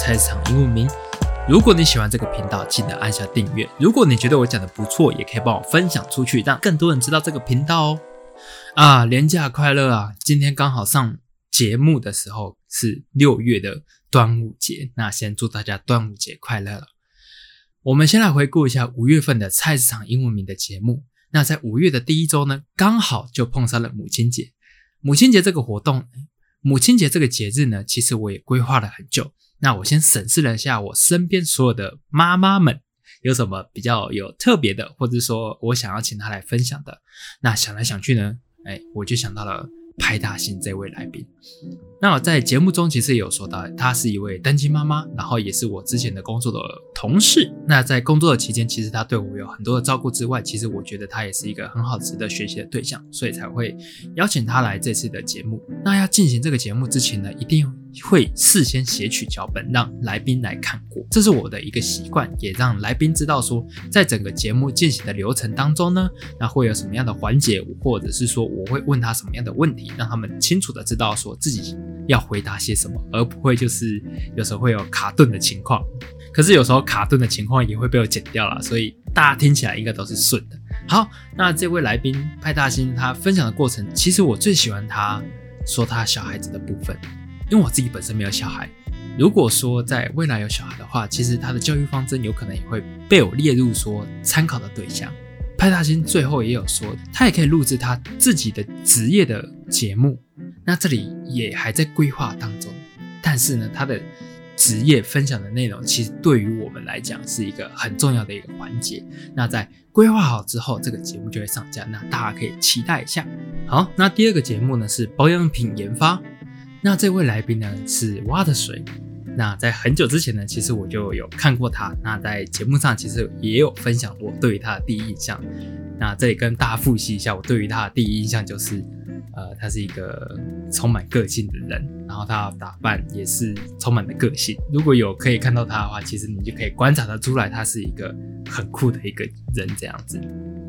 菜市场英文名。如果你喜欢这个频道，记得按下订阅。如果你觉得我讲的不错，也可以帮我分享出去，让更多人知道这个频道哦。啊，廉假快乐啊！今天刚好上节目的时候是六月的端午节，那先祝大家端午节快乐了。我们先来回顾一下五月份的菜市场英文名的节目。那在五月的第一周呢，刚好就碰上了母亲节。母亲节这个活动。母亲节这个节日呢，其实我也规划了很久。那我先审视了一下我身边所有的妈妈们，有什么比较有特别的，或者说我想要请她来分享的。那想来想去呢，哎，我就想到了。派大星这位来宾，那我在节目中其实也有说到，她是一位单亲妈妈，然后也是我之前的工作的同事。那在工作的期间，其实她对我有很多的照顾之外，其实我觉得她也是一个很好值得学习的对象，所以才会邀请她来这次的节目。那要进行这个节目之前呢，一定会事先写取脚本，让来宾来看过，这是我的一个习惯，也让来宾知道说，在整个节目进行的流程当中呢，那会有什么样的环节，或者是说我会问他什么样的问题，让他们清楚的知道说自己要回答些什么，而不会就是有时候会有卡顿的情况。可是有时候卡顿的情况也会被我剪掉了，所以大家听起来应该都是顺的。好，那这位来宾派大星他分享的过程，其实我最喜欢他说他小孩子的部分。因为我自己本身没有小孩，如果说在未来有小孩的话，其实他的教育方针有可能也会被我列入说参考的对象。派大星最后也有说，他也可以录制他自己的职业的节目，那这里也还在规划当中。但是呢，他的职业分享的内容，其实对于我们来讲是一个很重要的一个环节。那在规划好之后，这个节目就会上架，那大家可以期待一下。好，那第二个节目呢是保养品研发。那这位来宾呢是挖的水。那在很久之前呢，其实我就有看过他。那在节目上其实也有分享过对于他的第一印象。那这里跟大家复习一下，我对于他的第一印象就是，呃，他是一个充满个性的人，然后他打扮也是充满了个性。如果有可以看到他的话，其实你就可以观察得出来，他是一个很酷的一个人这样子。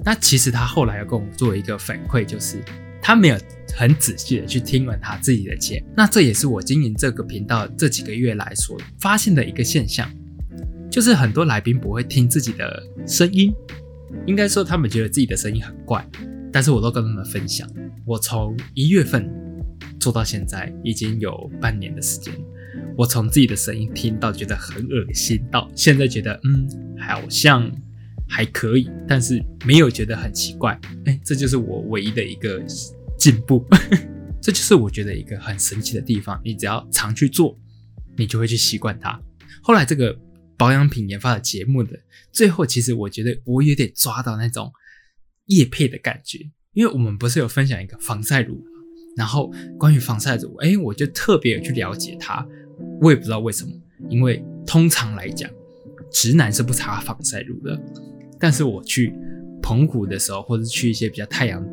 那其实他后来要跟我们做一个反馈，就是。他没有很仔细的去听完他自己的节那这也是我经营这个频道这几个月来所发现的一个现象，就是很多来宾不会听自己的声音，应该说他们觉得自己的声音很怪，但是我都跟他们分享，我从一月份做到现在已经有半年的时间，我从自己的声音听到觉得很恶心，到现在觉得嗯好像。还可以，但是没有觉得很奇怪。哎，这就是我唯一的一个进步，这就是我觉得一个很神奇的地方。你只要常去做，你就会去习惯它。后来这个保养品研发的节目的最后，其实我觉得我有点抓到那种叶配的感觉，因为我们不是有分享一个防晒乳然后关于防晒乳，哎，我就特别有去了解它。我也不知道为什么，因为通常来讲，直男是不擦防晒乳的。但是我去澎湖的时候，或者去一些比较太阳，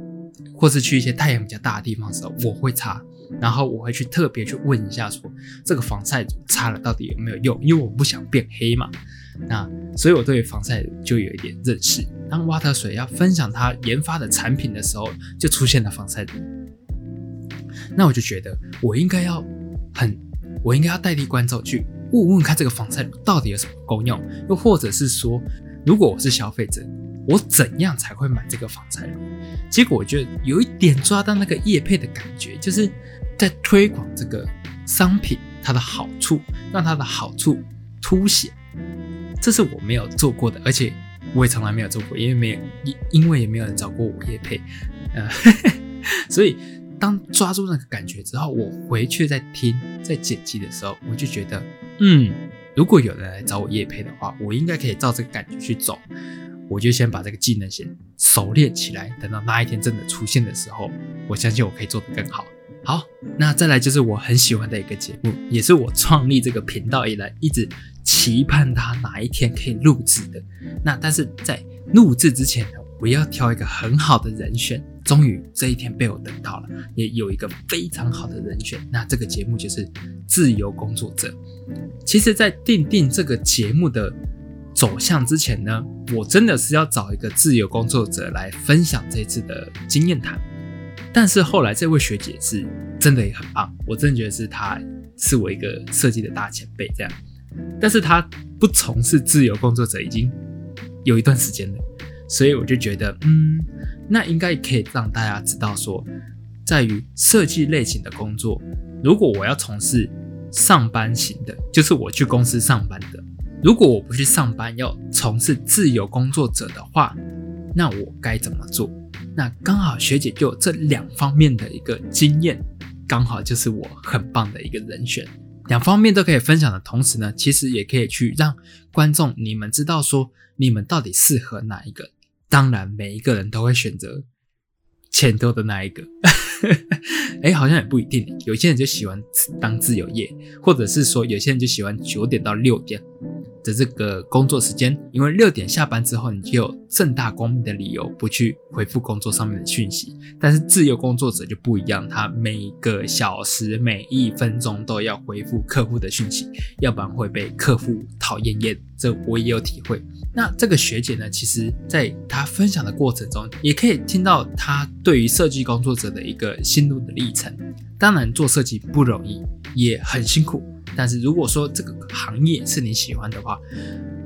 或是去一些太阳比较大的地方的时候，我会擦，然后我会去特别去问一下，说这个防晒乳擦了到底有没有用，因为我不想变黑嘛。那所以我对防晒就有一点认识。当挖特水要分享他研发的产品的时候，就出现了防晒乳。那我就觉得我应该要很，我应该要代替观众去问问看这个防晒乳到底有什么功用，又或者是说。如果我是消费者，我怎样才会买这个防晒乳？结果我就有一点抓到那个叶配的感觉，就是在推广这个商品它的好处，让它的好处凸显。这是我没有做过的，而且我也从来没有做过，因为没有因为也没有人找过我叶配，呃，所以当抓住那个感觉之后，我回去再听在剪辑的时候，我就觉得，嗯。如果有人来找我叶配的话，我应该可以照这个感觉去走。我就先把这个技能先熟练起来，等到那一天真的出现的时候，我相信我可以做得更好。好，那再来就是我很喜欢的一个节目，也是我创立这个频道以来一直期盼它哪一天可以录制的。那但是在录制之前呢，我要挑一个很好的人选。终于这一天被我等到了，也有一个非常好的人选。那这个节目就是自由工作者。其实，在定定这个节目的走向之前呢，我真的是要找一个自由工作者来分享这次的经验谈。但是后来这位学姐是真的也很棒，我真的觉得是她是我一个设计的大前辈这样，但是她不从事自由工作者已经有一段时间了，所以我就觉得，嗯，那应该可以让大家知道说，在于设计类型的工作，如果我要从事上班型的，就是我去公司上班的，如果我不去上班，要从事自由工作者的话，那我该怎么做？那刚好学姐就有这两方面的一个经验，刚好就是我很棒的一个人选。两方面都可以分享的同时呢，其实也可以去让观众你们知道说你们到底适合哪一个。当然，每一个人都会选择钱多的那一个。哎，好像也不一定，有些人就喜欢当自由业，或者是说有些人就喜欢九点到六点。的这个工作时间，因为六点下班之后，你就有正大光明的理由不去回复工作上面的讯息。但是自由工作者就不一样，他每个小时每一分钟都要回复客户的讯息，要不然会被客户讨厌厌。这我也有体会。那这个学姐呢，其实在她分享的过程中，也可以听到她对于设计工作者的一个心路的历程。当然，做设计不容易，也很辛苦。但是如果说这个行业是你喜欢的话，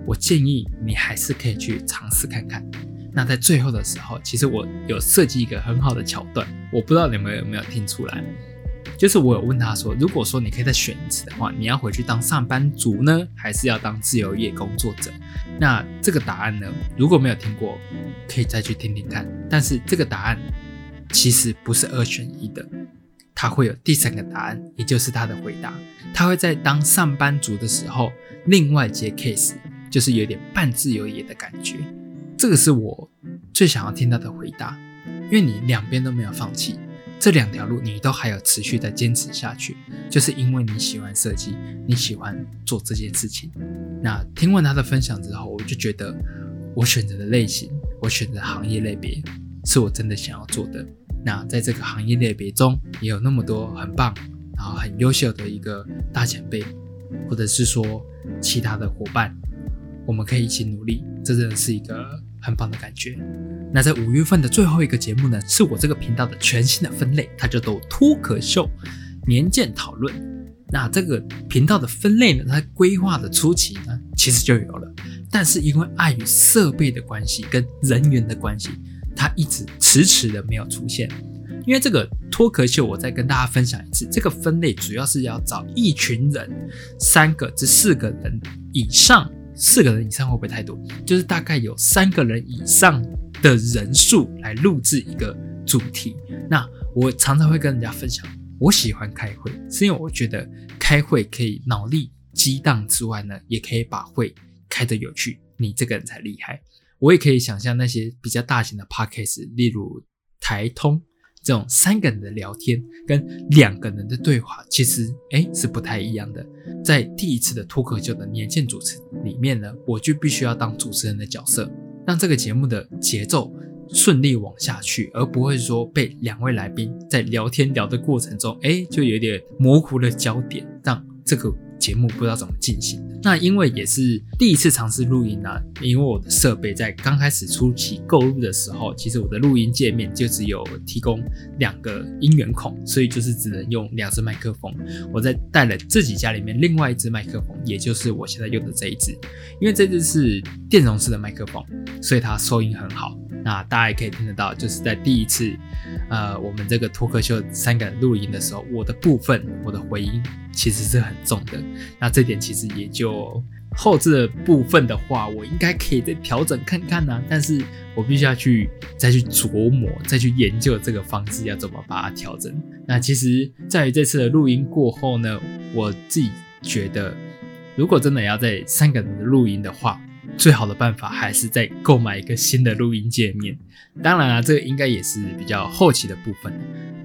我建议你还是可以去尝试看看。那在最后的时候，其实我有设计一个很好的桥段，我不知道你们有没有听出来。就是我有问他说，如果说你可以再选一次的话，你要回去当上班族呢，还是要当自由业工作者？那这个答案呢，如果没有听过，可以再去听听看。但是这个答案其实不是二选一的。他会有第三个答案，也就是他的回答。他会在当上班族的时候，另外接 case，就是有点半自由业的感觉。这个是我最想要听到的回答，因为你两边都没有放弃，这两条路你都还有持续的坚持下去，就是因为你喜欢设计，你喜欢做这件事情。那听完他的分享之后，我就觉得我选择的类型，我选择行业类别，是我真的想要做的。那在这个行业类别中，也有那么多很棒，然后很优秀的一个大前辈，或者是说其他的伙伴，我们可以一起努力，这真的是一个很棒的感觉。那在五月份的最后一个节目呢，是我这个频道的全新的分类，它叫做脱口秀年鉴讨论。那这个频道的分类呢，它规划的初期呢，其实就有了，但是因为碍于设备的关系跟人员的关系。它一直迟迟的没有出现，因为这个脱壳秀，我再跟大家分享一次。这个分类主要是要找一群人，三个至四个人以上，四个人以上会不会太多？就是大概有三个人以上的人数来录制一个主题。那我常常会跟人家分享，我喜欢开会，是因为我觉得开会可以脑力激荡之外呢，也可以把会开得有趣。你这个人才厉害。我也可以想象那些比较大型的 podcast，例如台通这种三个人的聊天跟两个人的对话，其实哎是不太一样的。在第一次的脱口秀的年鉴主持里面呢，我就必须要当主持人的角色，让这个节目的节奏顺利往下去，而不会说被两位来宾在聊天聊的过程中，哎就有点模糊了焦点，让这个。节目不知道怎么进行，那因为也是第一次尝试录音啊，因为我的设备在刚开始初期购入的时候，其实我的录音界面就只有提供两个音源孔，所以就是只能用两只麦克风。我在带了自己家里面另外一只麦克风，也就是我现在用的这一只，因为这只是电容式的麦克风，所以它收音很好。那大家也可以听得到，就是在第一次，呃，我们这个脱口秀三个人录音的时候，我的部分我的回音。其实是很重的，那这点其实也就后置的部分的话，我应该可以再调整看看呢。但是我必须要去再去琢磨，再去研究这个方式要怎么把它调整。那其实在于这次的录音过后呢，我自己觉得，如果真的要在三个人录音的话，最好的办法还是再购买一个新的录音界面。当然啊，这个应该也是比较后期的部分。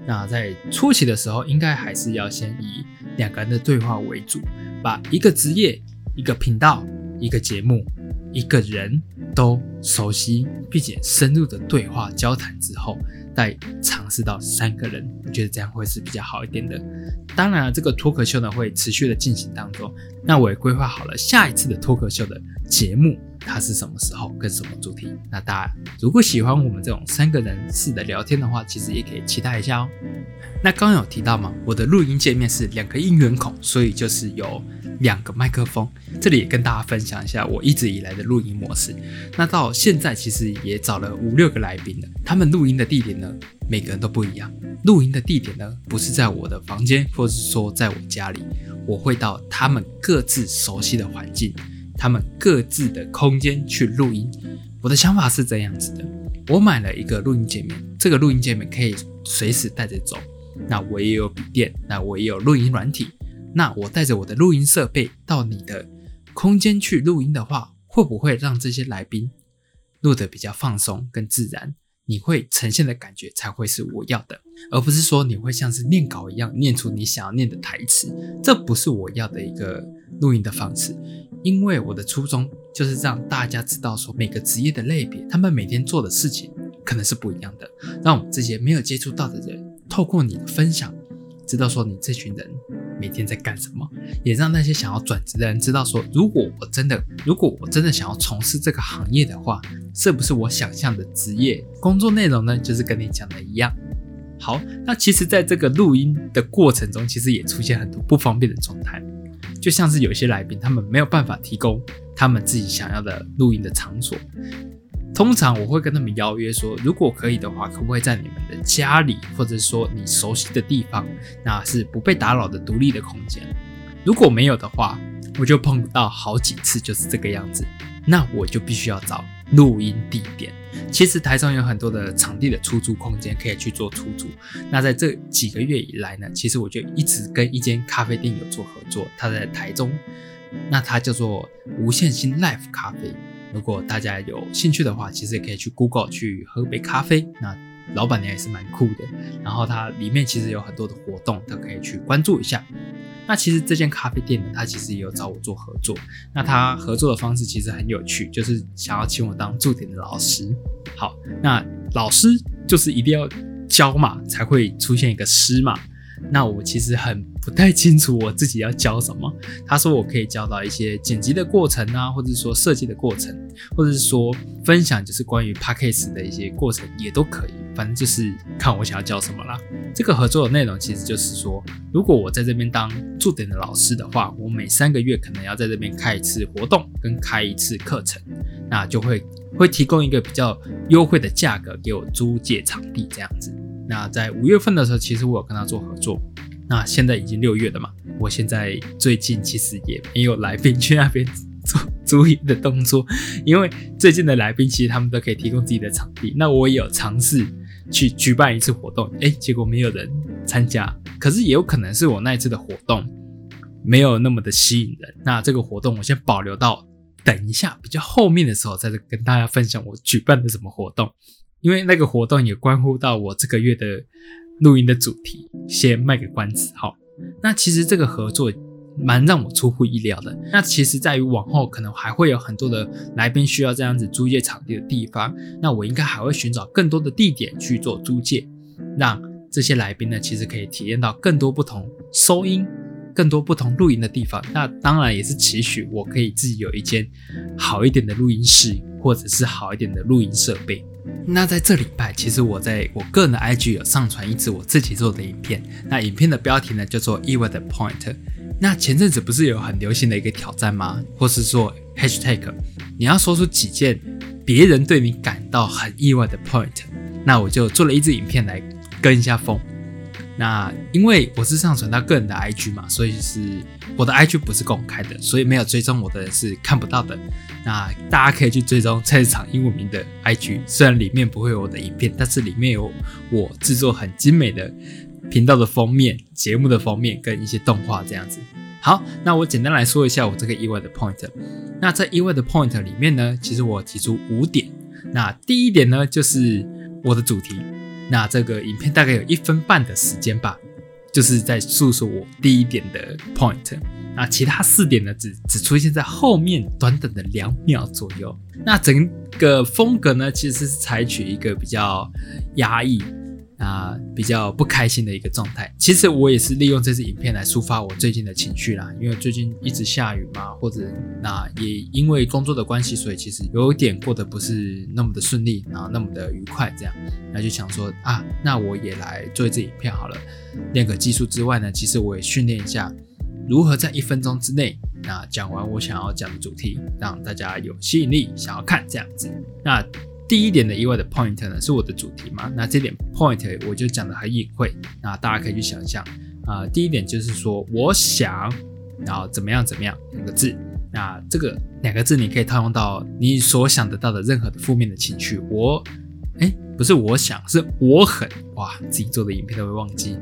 那在初期的时候，应该还是要先以两个人的对话为主，把一个职业、一个频道、一个节目、一个人都熟悉并且深入的对话交谈之后，再尝试到三个人，我觉得这样会是比较好一点的。当然了，这个脱口秀呢会持续的进行当中，那我也规划好了下一次的脱口秀的节目它是什么时候跟什么主题。那大家如果喜欢我们这种三个人式的聊天的话，其实也可以期待一下哦。那刚有提到嘛，我的录音界面是两个音源孔，所以就是有两个麦克风。这里也跟大家分享一下我一直以来的录音模式。那到现在其实也找了五六个来宾了，他们录音的地点呢，每个人都不一样。录音的地点呢，不是在我的房间，或者是说在我家里，我会到他们各自熟悉的环境，他们各自的空间去录音。我的想法是这样子的：我买了一个录音界面，这个录音界面可以随时带着走。那我也有笔电，那我也有录音软体。那我带着我的录音设备到你的空间去录音的话，会不会让这些来宾录得比较放松、更自然？你会呈现的感觉才会是我要的，而不是说你会像是念稿一样念出你想要念的台词。这不是我要的一个录音的方式，因为我的初衷就是让大家知道说每个职业的类别，他们每天做的事情可能是不一样的，让我们这些没有接触到的人。透过你的分享，知道说你这群人每天在干什么，也让那些想要转职的人知道说，如果我真的，如果我真的想要从事这个行业的话，是不是我想象的职业工作内容呢？就是跟你讲的一样。好，那其实在这个录音的过程中，其实也出现很多不方便的状态，就像是有些来宾他们没有办法提供他们自己想要的录音的场所。通常我会跟他们邀约说，如果可以的话，可不可以在你们的家里，或者说你熟悉的地方，那是不被打扰的独立的空间。如果没有的话，我就碰到好几次就是这个样子，那我就必须要找录音地。其实台中有很多的场地的出租空间可以去做出租。那在这几个月以来呢，其实我就一直跟一间咖啡店有做合作，它在台中，那它叫做无限星 Life 咖啡。如果大家有兴趣的话，其实也可以去 Google 去喝杯咖啡。那老板娘也是蛮酷的，然后它里面其实有很多的活动，都可以去关注一下。那其实这间咖啡店呢，它其实也有找我做合作。那它合作的方式其实很有趣，就是想要请我当驻点的老师。好，那老师就是一定要教嘛，才会出现一个师嘛。那我其实很不太清楚我自己要教什么。他说我可以教到一些剪辑的过程啊，或者说设计的过程，或者是说分享就是关于 p a c k a g e 的一些过程也都可以。反正就是看我想要教什么啦。这个合作的内容其实就是说，如果我在这边当驻点的老师的话，我每三个月可能要在这边开一次活动跟开一次课程，那就会会提供一个比较优惠的价格给我租借场地这样子。那在五月份的时候，其实我有跟他做合作。那现在已经六月了嘛，我现在最近其实也没有来宾去那边做租影的动作，因为最近的来宾其实他们都可以提供自己的场地。那我也有尝试去举办一次活动，哎，结果没有人参加。可是也有可能是我那一次的活动没有那么的吸引人。那这个活动我先保留到等一下比较后面的时候，再跟大家分享我举办的什么活动。因为那个活动也关乎到我这个月的录音的主题，先卖个关子。好，那其实这个合作蛮让我出乎意料的。那其实在于往后可能还会有很多的来宾需要这样子租借场地的地方，那我应该还会寻找更多的地点去做租借，让这些来宾呢，其实可以体验到更多不同收音、更多不同录音的地方。那当然也是期许我可以自己有一间好一点的录音室，或者是好一点的录音设备。那在这礼拜，其实我在我个人的 IG 有上传一支我自己做的影片。那影片的标题呢叫做意外的 Point。那前阵子不是有很流行的一个挑战吗？或是说 Hashtag，你要说出几件别人对你感到很意外的 Point。那我就做了一支影片来跟一下风。那因为我是上传到个人的 IG 嘛，所以是我的 IG 不是公开的，所以没有追踪我的人是看不到的。那大家可以去追踪菜市场英文名的 IG，虽然里面不会有我的影片，但是里面有我制作很精美的频道的封面、节目的封面跟一些动画这样子。好，那我简单来说一下我这个意外的 point。那在意外的 point 里面呢，其实我提出五点。那第一点呢，就是我的主题。那这个影片大概有一分半的时间吧，就是在诉说我第一点的 point。那其他四点呢，只只出现在后面短短的两秒左右。那整个风格呢，其实是采取一个比较压抑、啊比较不开心的一个状态。其实我也是利用这支影片来抒发我最近的情绪啦，因为最近一直下雨嘛，或者那也因为工作的关系，所以其实有点过得不是那么的顺利，然后那么的愉快这样，那就想说啊，那我也来做一支影片好了，练个技术之外呢，其实我也训练一下。如何在一分钟之内，那讲完我想要讲的主题，让大家有吸引力，想要看这样子。那第一点的意外的 point 呢，是我的主题嘛？那这点 point 我就讲的很隐晦，那大家可以去想象啊。第一点就是说，我想，然后怎么样怎么样两个字。那这个两个字你可以套用到你所想得到的任何的负面的情绪。我，哎，不是我想，是我很哇，自己做的影片都会忘记。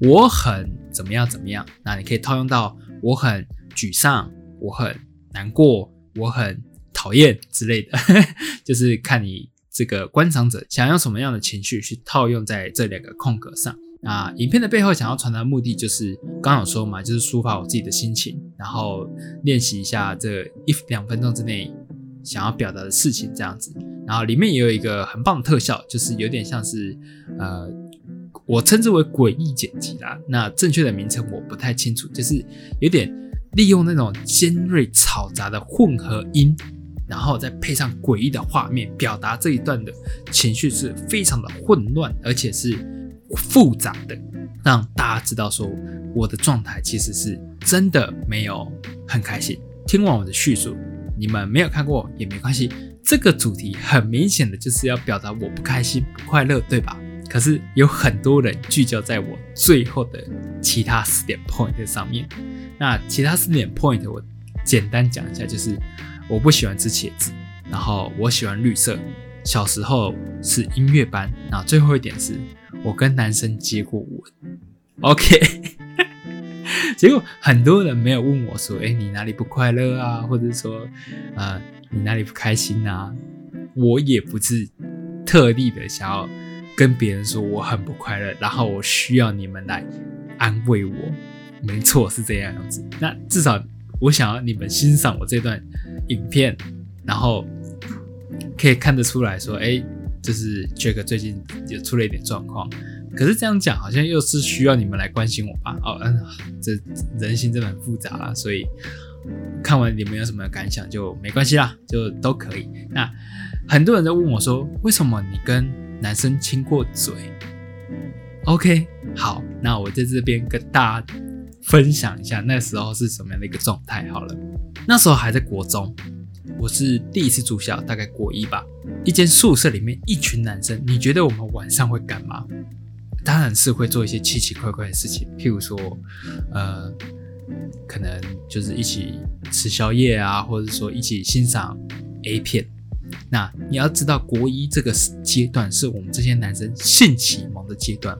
我很怎么样怎么样？那你可以套用到我很沮丧，我很难过，我很讨厌之类的，就是看你这个观赏者想用什么样的情绪去套用在这两个空格上。那影片的背后想要传达的目的就是刚有说嘛，就是抒发我自己的心情，然后练习一下这一两分钟之内想要表达的事情这样子。然后里面也有一个很棒的特效，就是有点像是呃。我称之为诡异剪辑啦，那正确的名称我不太清楚，就是有点利用那种尖锐嘈杂的混合音，然后再配上诡异的画面，表达这一段的情绪是非常的混乱，而且是复杂的，让大家知道说我的状态其实是真的没有很开心。听完我的叙述，你们没有看过也没关系，这个主题很明显的就是要表达我不开心、不快乐，对吧？可是有很多人聚焦在我最后的其他四点 point 上面。那其他四点 point 我简单讲一下，就是我不喜欢吃茄子，然后我喜欢绿色，小时候是音乐班，那最后一点是我跟男生接过吻。OK，结果很多人没有问我说，哎，你哪里不快乐啊？或者说，呃，你哪里不开心啊？我也不是特地的想要。跟别人说我很不快乐，然后我需要你们来安慰我。没错，是这样样子。那至少我想要你们欣赏我这段影片，然后可以看得出来说，哎，就是 Jack 最近也出了一点状况。可是这样讲好像又是需要你们来关心我吧？哦，嗯，这人心真的很复杂啦。所以看完你们有什么感想就没关系啦，就都可以。那很多人在问我说，为什么你跟男生亲过嘴，OK，好，那我在这边跟大家分享一下那时候是什么样的一个状态。好了，那时候还在国中，我是第一次住校，大概国一吧。一间宿舍里面一群男生，你觉得我们晚上会干嘛？当然是会做一些奇奇怪怪的事情，譬如说，呃，可能就是一起吃宵夜啊，或者说一起欣赏 A 片。那你要知道，国一这个阶段是我们这些男生性启蒙的阶段。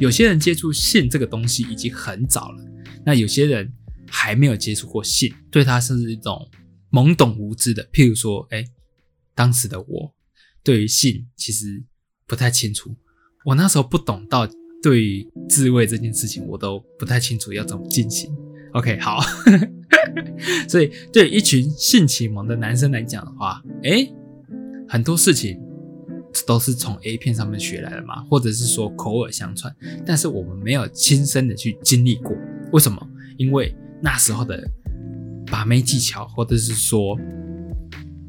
有些人接触性这个东西已经很早了，那有些人还没有接触过性，对他是一种懵懂无知的。譬如说，哎，当时的我对于性其实不太清楚，我那时候不懂到对于自慰这件事情，我都不太清楚要怎么进行。OK，好，所以对一群性启蒙的男生来讲的话，哎。很多事情都是从 A 片上面学来的嘛，或者是说口耳相传，但是我们没有亲身的去经历过。为什么？因为那时候的把妹技巧，或者是说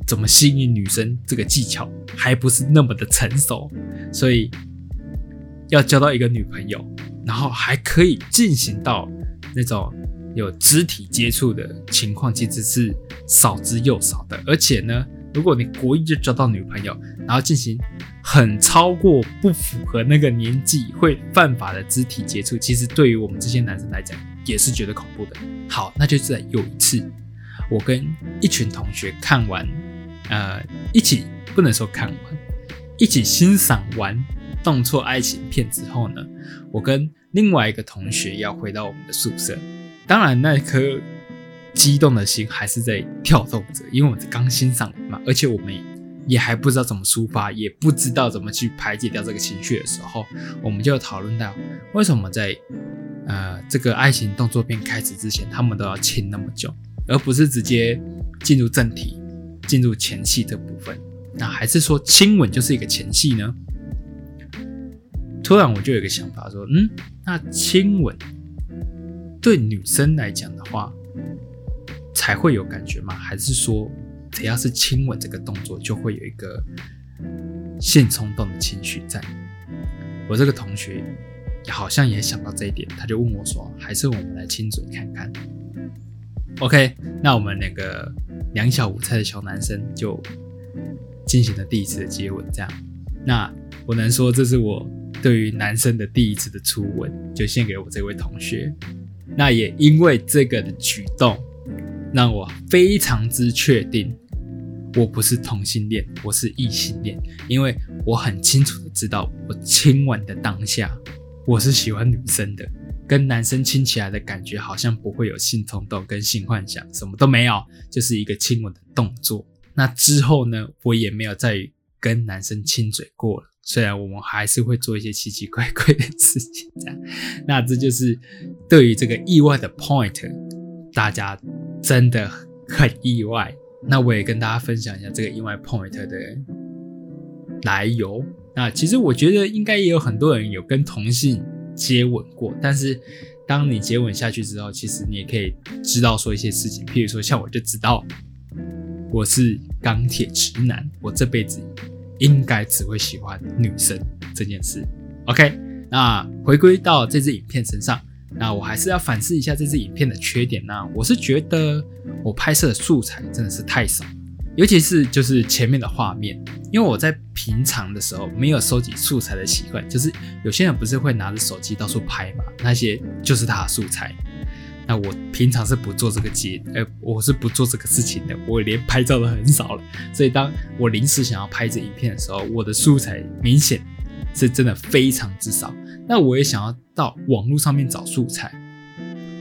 怎么吸引女生这个技巧还不是那么的成熟，所以要交到一个女朋友，然后还可以进行到那种有肢体接触的情况，其实是少之又少的，而且呢。如果你国一就交到女朋友，然后进行很超过不符合那个年纪会犯法的肢体接触，其实对于我们这些男生来讲也是觉得恐怖的。好，那就在有一次，我跟一群同学看完，呃，一起不能说看完，一起欣赏完动作爱情片之后呢，我跟另外一个同学要回到我们的宿舍，当然那颗。激动的心还是在跳动着，因为我们刚欣赏嘛，而且我们也还不知道怎么抒发，也不知道怎么去排解掉这个情绪的时候，我们就讨论到为什么在呃这个爱情动作片开始之前，他们都要亲那么久，而不是直接进入正题，进入前戏这部分？那还是说亲吻就是一个前戏呢？突然我就有一个想法说，嗯，那亲吻对女生来讲的话，才会有感觉吗？还是说，只要是亲吻这个动作，就会有一个性冲动的情绪在？我这个同学好像也想到这一点，他就问我说，还是我们来亲嘴看看？OK，那我们两个两小无猜的小男生就进行了第一次的接吻，这样。那我能说，这是我。对于男生的第一次的初吻，就献给我这位同学。那也因为这个的举动，让我非常之确定，我不是同性恋，我是异性恋。因为我很清楚的知道，我亲吻的当下，我是喜欢女生的，跟男生亲起来的感觉好像不会有性冲动跟性幻想，什么都没有，就是一个亲吻的动作。那之后呢，我也没有再跟男生亲嘴过了。虽然我们还是会做一些奇奇怪怪的事情，这样，那这就是对于这个意外的 point，大家真的很意外。那我也跟大家分享一下这个意外 point 的来由。那其实我觉得应该也有很多人有跟同性接吻过，但是当你接吻下去之后，其实你也可以知道说一些事情，譬如说像我就知道我是钢铁直男，我这辈子。应该只会喜欢女生这件事。OK，那回归到这支影片身上，那我还是要反思一下这支影片的缺点呢。我是觉得我拍摄的素材真的是太少，尤其是就是前面的画面，因为我在平常的时候没有收集素材的习惯，就是有些人不是会拿着手机到处拍嘛，那些就是他的素材。那我平常是不做这个节，呃，我是不做这个事情的。我连拍照都很少了，所以当我临时想要拍这影片的时候，我的素材明显是真的非常之少。那我也想要到网络上面找素材，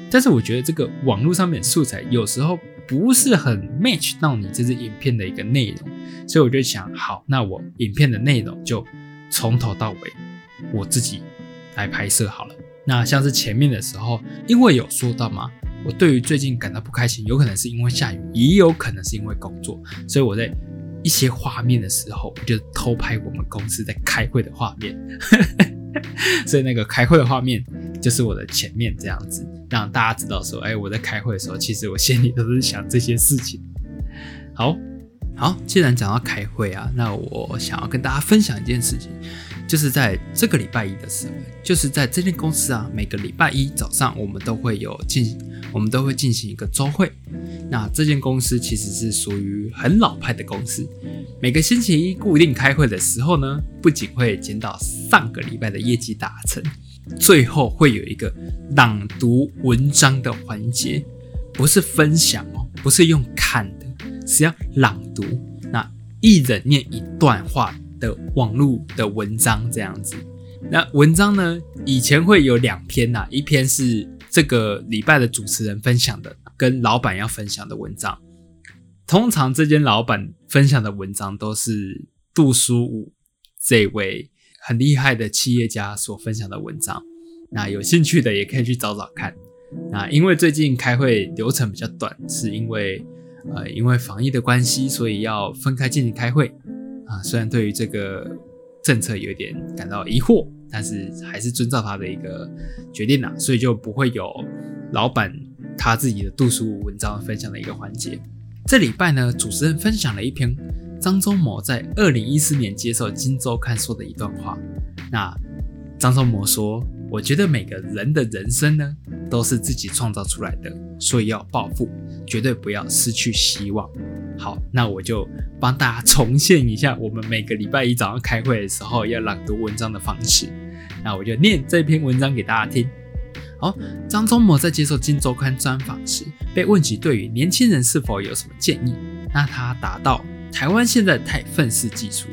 但是我觉得这个网络上面素材有时候不是很 match 到你这支影片的一个内容，所以我就想，好，那我影片的内容就从头到尾我自己来拍摄好了。那像是前面的时候，因为有说到嘛，我对于最近感到不开心，有可能是因为下雨，也有可能是因为工作，所以我在一些画面的时候，我就偷拍我们公司在开会的画面，所以那个开会的画面就是我的前面这样子，让大家知道说，哎，我在开会的时候，其实我心里都是想这些事情。好，好，既然讲到开会啊，那我想要跟大家分享一件事情。就是在这个礼拜一的时候，就是在这间公司啊，每个礼拜一早上我们都会有进，我们都会进行一个周会。那这间公司其实是属于很老派的公司，每个星期一固定开会的时候呢，不仅会检讨上个礼拜的业绩达成，最后会有一个朗读文章的环节，不是分享哦，不是用看的，是要朗读。那一人念一段话。的网络的文章这样子，那文章呢？以前会有两篇呐，一篇是这个礼拜的主持人分享的，跟老板要分享的文章。通常这间老板分享的文章都是杜书武这位很厉害的企业家所分享的文章。那有兴趣的也可以去找找看。那因为最近开会流程比较短，是因为呃因为防疫的关系，所以要分开进行开会。啊，虽然对于这个政策有点感到疑惑，但是还是遵照他的一个决定啦，所以就不会有老板他自己的读书文章分享的一个环节。这礼拜呢，主持人分享了一篇张忠谋在二零一四年接受《金周刊》说的一段话。那张忠谋说：“我觉得每个人的人生呢，都是自己创造出来的，所以要抱负，绝对不要失去希望。”好，那我就帮大家重现一下我们每个礼拜一早上开会的时候要朗读文章的方式。那我就念这篇文章给大家听。好，张忠谋在接受《金周刊》专访时，被问及对于年轻人是否有什么建议，那他答道：台湾现在太愤世嫉俗，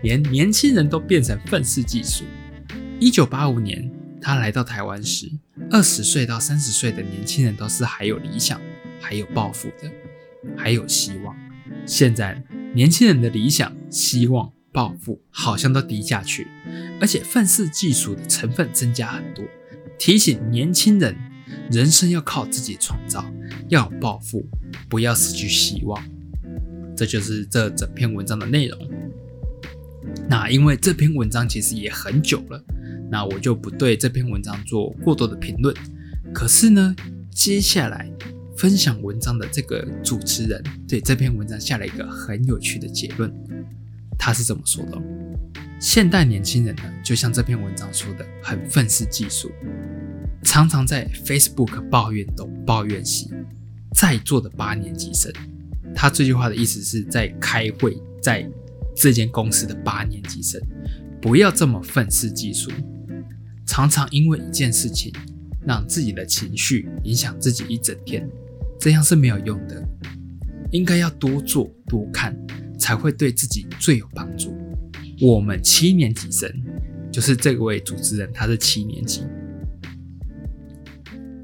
连年轻人都变成愤世嫉俗。一九八五年他来到台湾时，二十岁到三十岁的年轻人都是还有理想、还有抱负的。还有希望。现在年轻人的理想、希望、抱负好像都低下去，而且愤世嫉俗的成分增加很多。提醒年轻人，人生要靠自己创造，要有抱负，不要失去希望。这就是这整篇文章的内容。那因为这篇文章其实也很久了，那我就不对这篇文章做过多的评论。可是呢，接下来分享文章的这个主持人对这篇文章下了一个很有趣的结论。他是这么说的：现代年轻人呢，就像这篇文章说的，很愤世嫉俗，常常在 Facebook 抱怨东抱怨西。在座的八年级生，他这句话的意思是在开会，在这间公司的八年级生，不要这么愤世嫉俗，常常因为一件事情让自己的情绪影响自己一整天，这样是没有用的。应该要多做多看。才会对自己最有帮助。我们七年级生，就是这位主持人，他是七年级。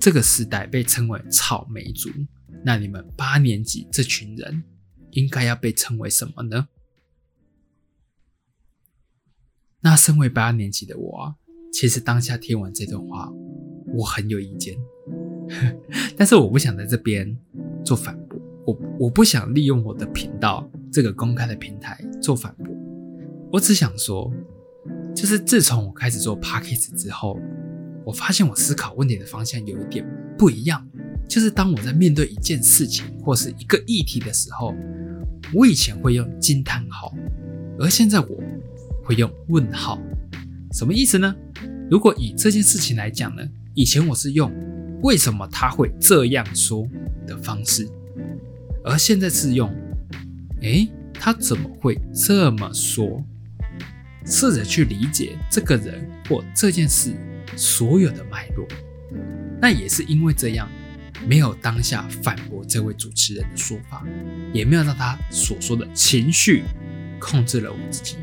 这个时代被称为草莓族，那你们八年级这群人，应该要被称为什么呢？那身为八年级的我，其实当下听完这段话，我很有意见，但是我不想在这边做反驳。我我不想利用我的频道这个公开的平台做反驳，我只想说，就是自从我开始做 p a c k a g e 之后，我发现我思考问题的方向有一点不一样。就是当我在面对一件事情或是一个议题的时候，我以前会用惊叹号，而现在我会用问号。什么意思呢？如果以这件事情来讲呢，以前我是用为什么他会这样说的方式。而现在是用，诶，他怎么会这么说？试着去理解这个人或这件事所有的脉络。那也是因为这样，没有当下反驳这位主持人的说法，也没有让他所说的情绪控制了我自己。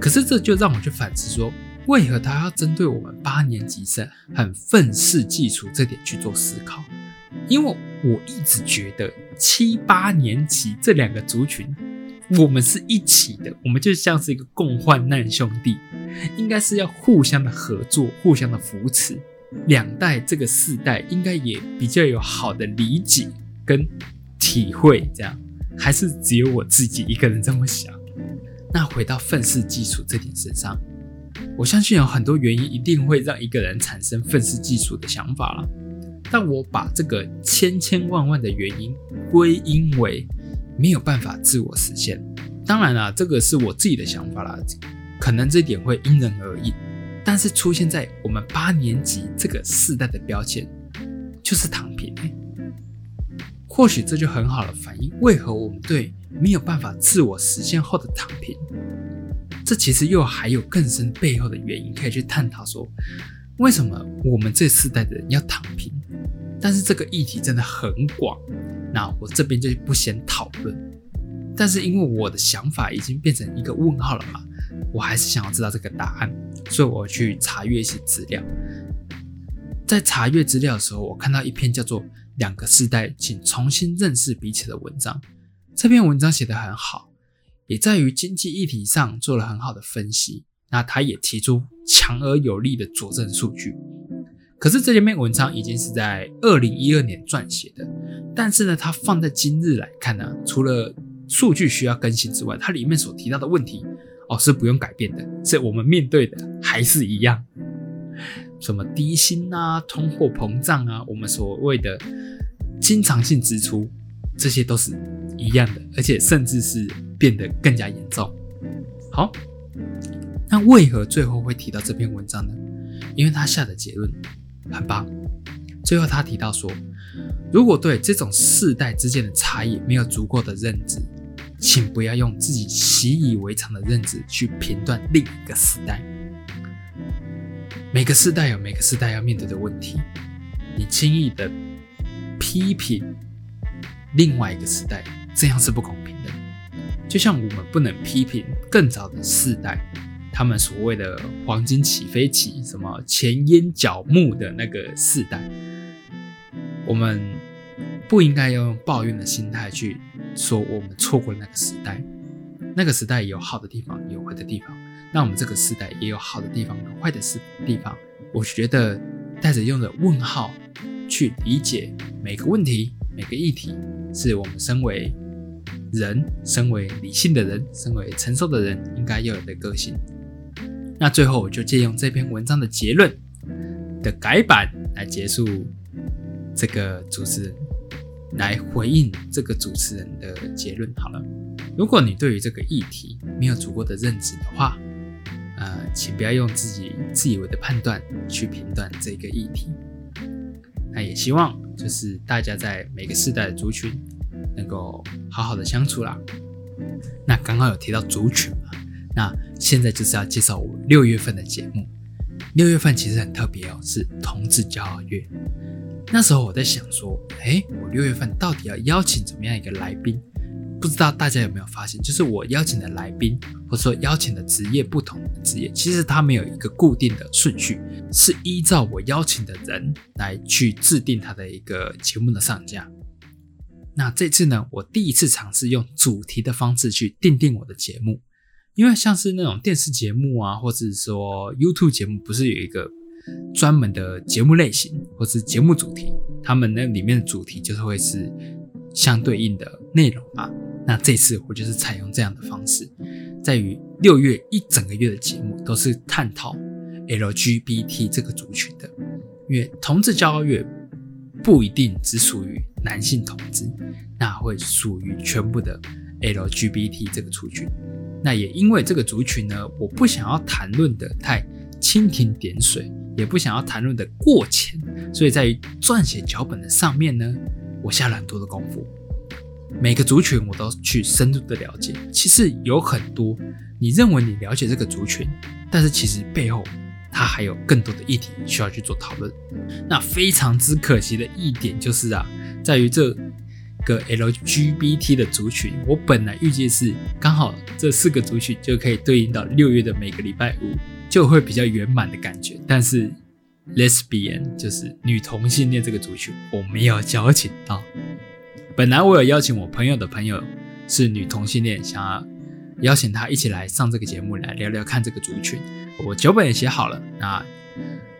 可是这就让我去反思说，为何他要针对我们八年级生很愤世嫉俗这点去做思考？因为我一直觉得七八年级这两个族群，我们是一起的，我们就像是一个共患难兄弟，应该是要互相的合作，互相的扶持。两代这个世代应该也比较有好的理解跟体会，这样还是只有我自己一个人这么想？那回到愤世嫉俗这点身上，我相信有很多原因一定会让一个人产生愤世嫉俗的想法了。但我把这个千千万万的原因归因为没有办法自我实现。当然啦，这个是我自己的想法啦，可能这点会因人而异。但是出现在我们八年级这个世代的标签就是躺平。或许这就很好的反映为何我们对没有办法自我实现后的躺平，这其实又还有更深背后的原因可以去探讨说。为什么我们这世代的人要躺平？但是这个议题真的很广，那我这边就不先讨论。但是因为我的想法已经变成一个问号了嘛，我还是想要知道这个答案，所以我去查阅一些资料。在查阅资料的时候，我看到一篇叫做《两个世代，请重新认识彼此》的文章。这篇文章写得很好，也在于经济议题上做了很好的分析。那他也提出强而有力的佐证数据，可是这篇文章已经是在二零一二年撰写的，但是呢，它放在今日来看呢，除了数据需要更新之外，它里面所提到的问题哦是不用改变的，是我们面对的还是一样，什么低薪啊、通货膨胀啊，我们所谓的经常性支出，这些都是一样的，而且甚至是变得更加严重。好。那为何最后会提到这篇文章呢？因为他下的结论很棒。最后他提到说，如果对这种世代之间的差异没有足够的认知，请不要用自己习以为常的认知去评断另一个时代。每个时代有每个时代要面对的问题，你轻易的批评另外一个时代，这样是不公平的。就像我们不能批评更早的世代。他们所谓的“黄金起飞期”，什么前烟角木的那个世代，我们不应该要用抱怨的心态去说我们错过了那个时代。那个时代有好的地方，有坏的地方。那我们这个时代也有好的地方，有坏的事地方。我觉得带着用的问号去理解每个问题、每个议题，是我们身为人、身为理性的人、身为成熟的人应该要有的个性。那最后我就借用这篇文章的结论的改版来结束这个主持人来回应这个主持人的结论。好了，如果你对于这个议题没有足够的认知的话，呃，请不要用自己自以为的判断去评断这个议题。那也希望就是大家在每个世代的族群能够好好的相处啦。那刚刚有提到族群嘛，那现在就是要介绍我六月份的节目。六月份其实很特别哦，是同志骄傲月。那时候我在想说，哎，我六月份到底要邀请怎么样一个来宾？不知道大家有没有发现，就是我邀请的来宾，或者说邀请的职业不同的职业，其实它没有一个固定的顺序，是依照我邀请的人来去制定他的一个节目的上架。那这次呢，我第一次尝试用主题的方式去定定我的节目，因为像是那种电视节目啊，或者说 YouTube 节目，不是有一个专门的节目类型或是节目主题，他们那里面的主题就是会是相对应的内容嘛。那这次我就是采用这样的方式，在于六月一整个月的节目都是探讨 LGBT 这个族群的，因为同志骄傲月不一定只属于男性同志，那会属于全部的 LGBT 这个族群。那也因为这个族群呢，我不想要谈论的太蜻蜓点水，也不想要谈论的过浅，所以在撰写脚本的上面呢，我下了很多的功夫。每个族群我都去深入的了解，其实有很多你认为你了解这个族群，但是其实背后它还有更多的议题需要去做讨论。那非常之可惜的一点就是啊，在于这个 LGBT 的族群，我本来预计是刚好这四个族群就可以对应到六月的每个礼拜五，就会比较圆满的感觉。但是 Lesbian 就是女同性恋这个族群，我没有邀请到。本来我有邀请我朋友的朋友是女同性恋，想要邀请她一起来上这个节目来聊聊看这个族群。我脚本也写好了，那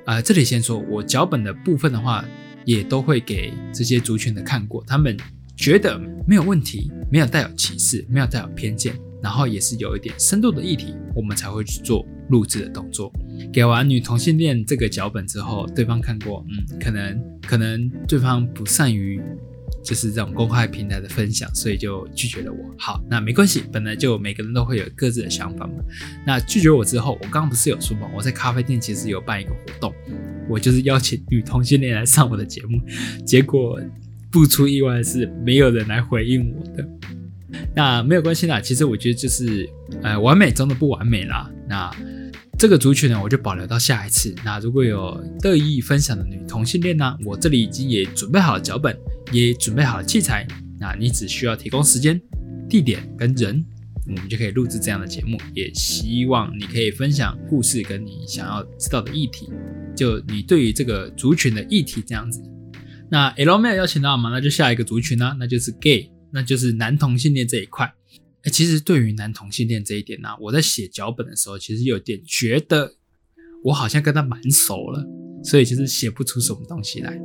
呃这里先说，我脚本的部分的话，也都会给这些族群的看过，他们觉得没有问题，没有带有歧视，没有带有偏见，然后也是有一点深度的议题，我们才会去做录制的动作。给完女同性恋这个脚本之后，对方看过，嗯，可能可能对方不善于。就是这种公开平台的分享，所以就拒绝了我。好，那没关系，本来就每个人都会有各自的想法嘛。那拒绝我之后，我刚刚不是有说吗？我在咖啡店其实有办一个活动，我就是邀请女同性恋来上我的节目，结果不出意外的是，没有人来回应我的。那没有关系啦，其实我觉得就是呃完美中的不完美啦。那这个族群呢，我就保留到下一次。那如果有乐意分享的女同性恋呢，我这里已经也准备好了脚本。也准备好了器材，那你只需要提供时间、地点跟人，我们就可以录制这样的节目。也希望你可以分享故事跟你想要知道的议题，就你对于这个族群的议题这样子。那 L 没有邀请到吗？那就下一个族群呢，那就是 Gay，那就是男同性恋这一块。哎，其实对于男同性恋这一点呢，我在写脚本的时候，其实有点觉得我好像跟他蛮熟了，所以其实写不出什么东西来。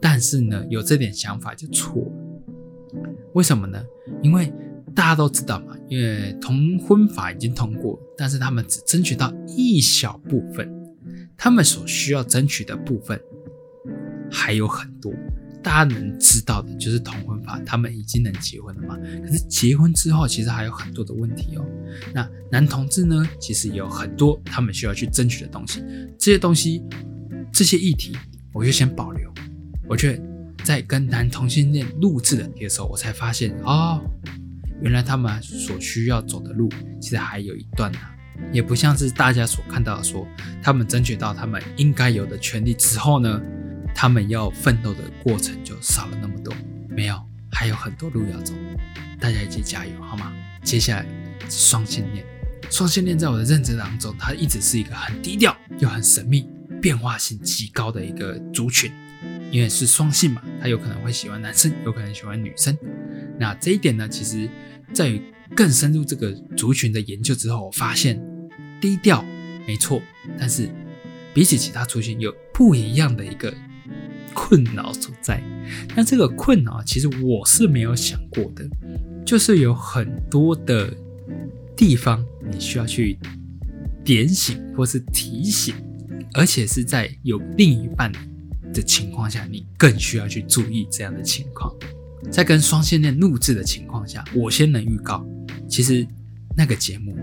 但是呢，有这点想法就错了。为什么呢？因为大家都知道嘛，因为同婚法已经通过，但是他们只争取到一小部分，他们所需要争取的部分还有很多。大家能知道的就是同婚法，他们已经能结婚了嘛？可是结婚之后，其实还有很多的问题哦。那男同志呢，其实也有很多他们需要去争取的东西，这些东西，这些议题，我就先保留。我却在跟男同性恋录制的时候，我才发现哦，原来他们所需要走的路其实还有一段呢，也不像是大家所看到的说，他们争取到他们应该有的权利之后呢，他们要奋斗的过程就少了那么多。没有，还有很多路要走，大家一起加油好吗？接下来双性恋，双性恋在我的认知当中，它一直是一个很低调又很神秘、变化性极高的一个族群。因为是双性嘛，他有可能会喜欢男生，有可能喜欢女生。那这一点呢，其实在于更深入这个族群的研究之后，我发现低调没错，但是比起其他族群有不一样的一个困扰所在。那这个困扰其实我是没有想过的，就是有很多的地方你需要去点醒或是提醒，而且是在有另一半的情况下，你更需要去注意这样的情况。在跟双性恋录制的情况下，我先能预告，其实那个节目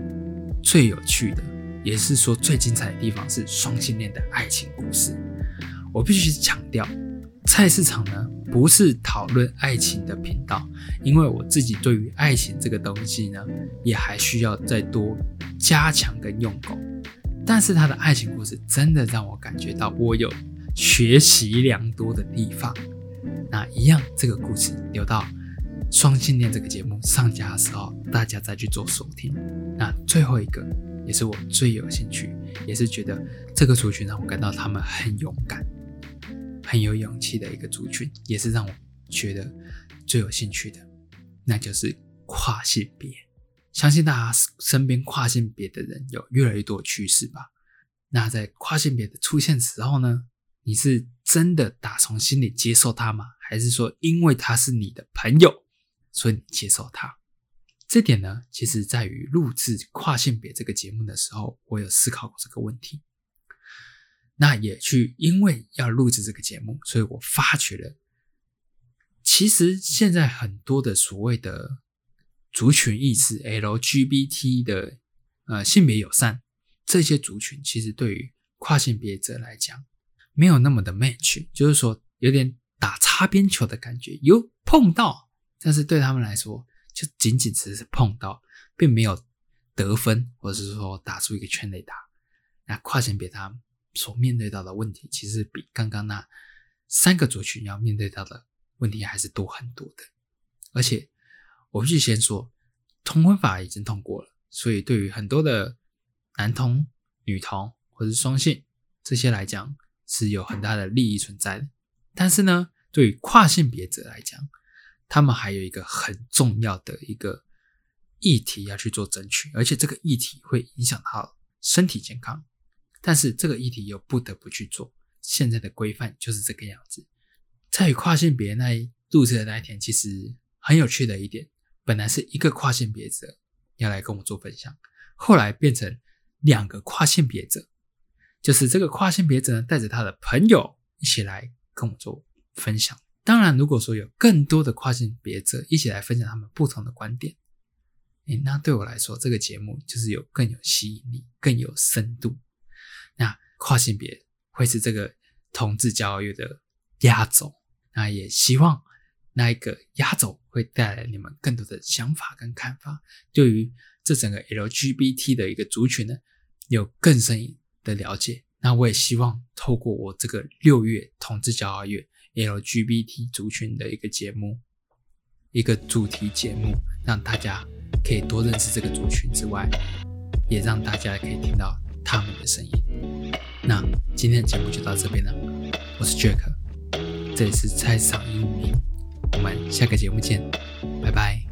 最有趣的，也是说最精彩的地方是双性恋的爱情故事。我必须强调，菜市场呢不是讨论爱情的频道，因为我自己对于爱情这个东西呢，也还需要再多加强跟用功。但是他的爱情故事真的让我感觉到我有学习良多的地方。那一样，这个故事留到双性恋这个节目上架的时候，大家再去做收听。那最后一个，也是我最有兴趣，也是觉得这个族群让我感到他们很勇敢、很有勇气的一个族群，也是让我觉得最有兴趣的，那就是跨性别。相信大家身边跨性别的人有越来越多的趋势吧？那在跨性别的出现时候呢？你是真的打从心里接受他吗？还是说因为他是你的朋友，所以你接受他？这点呢，其实在于录制跨性别这个节目的时候，我有思考过这个问题。那也去因为要录制这个节目，所以我发觉了，其实现在很多的所谓的族群意识 LGBT 的呃性别友善这些族群，其实对于跨性别者来讲。没有那么的 match，就是说有点打擦边球的感觉，有碰到，但是对他们来说就仅仅只是碰到，并没有得分，或者是说打出一个圈内打。那跨性别他们所面对到的问题，其实比刚刚那三个族群要面对到的问题还是多很多的。而且我必须先说，同婚法已经通过了，所以对于很多的男同、女同或者双性这些来讲，是有很大的利益存在的，但是呢，对于跨性别者来讲，他们还有一个很重要的一个议题要去做争取，而且这个议题会影响到身体健康，但是这个议题又不得不去做。现在的规范就是这个样子。在与跨性别那一录制的那一天，其实很有趣的一点，本来是一个跨性别者要来跟我做分享，后来变成两个跨性别者。就是这个跨性别者呢，带着他的朋友一起来跟我做分享。当然，如果说有更多的跨性别者一起来分享他们不同的观点，诶，那对我来说，这个节目就是有更有吸引力、更有深度。那跨性别会是这个同志教育的压轴，那也希望那一个压轴会带来你们更多的想法跟看法，对于这整个 LGBT 的一个族群呢，有更深。的了解，那我也希望透过我这个六月同志骄傲月 LGBT 族群的一个节目，一个主题节目，让大家可以多认识这个族群之外，也让大家可以听到他们的声音。那今天的节目就到这边了，我是 Jack，这里是菜市场英语，我们下个节目见，拜拜。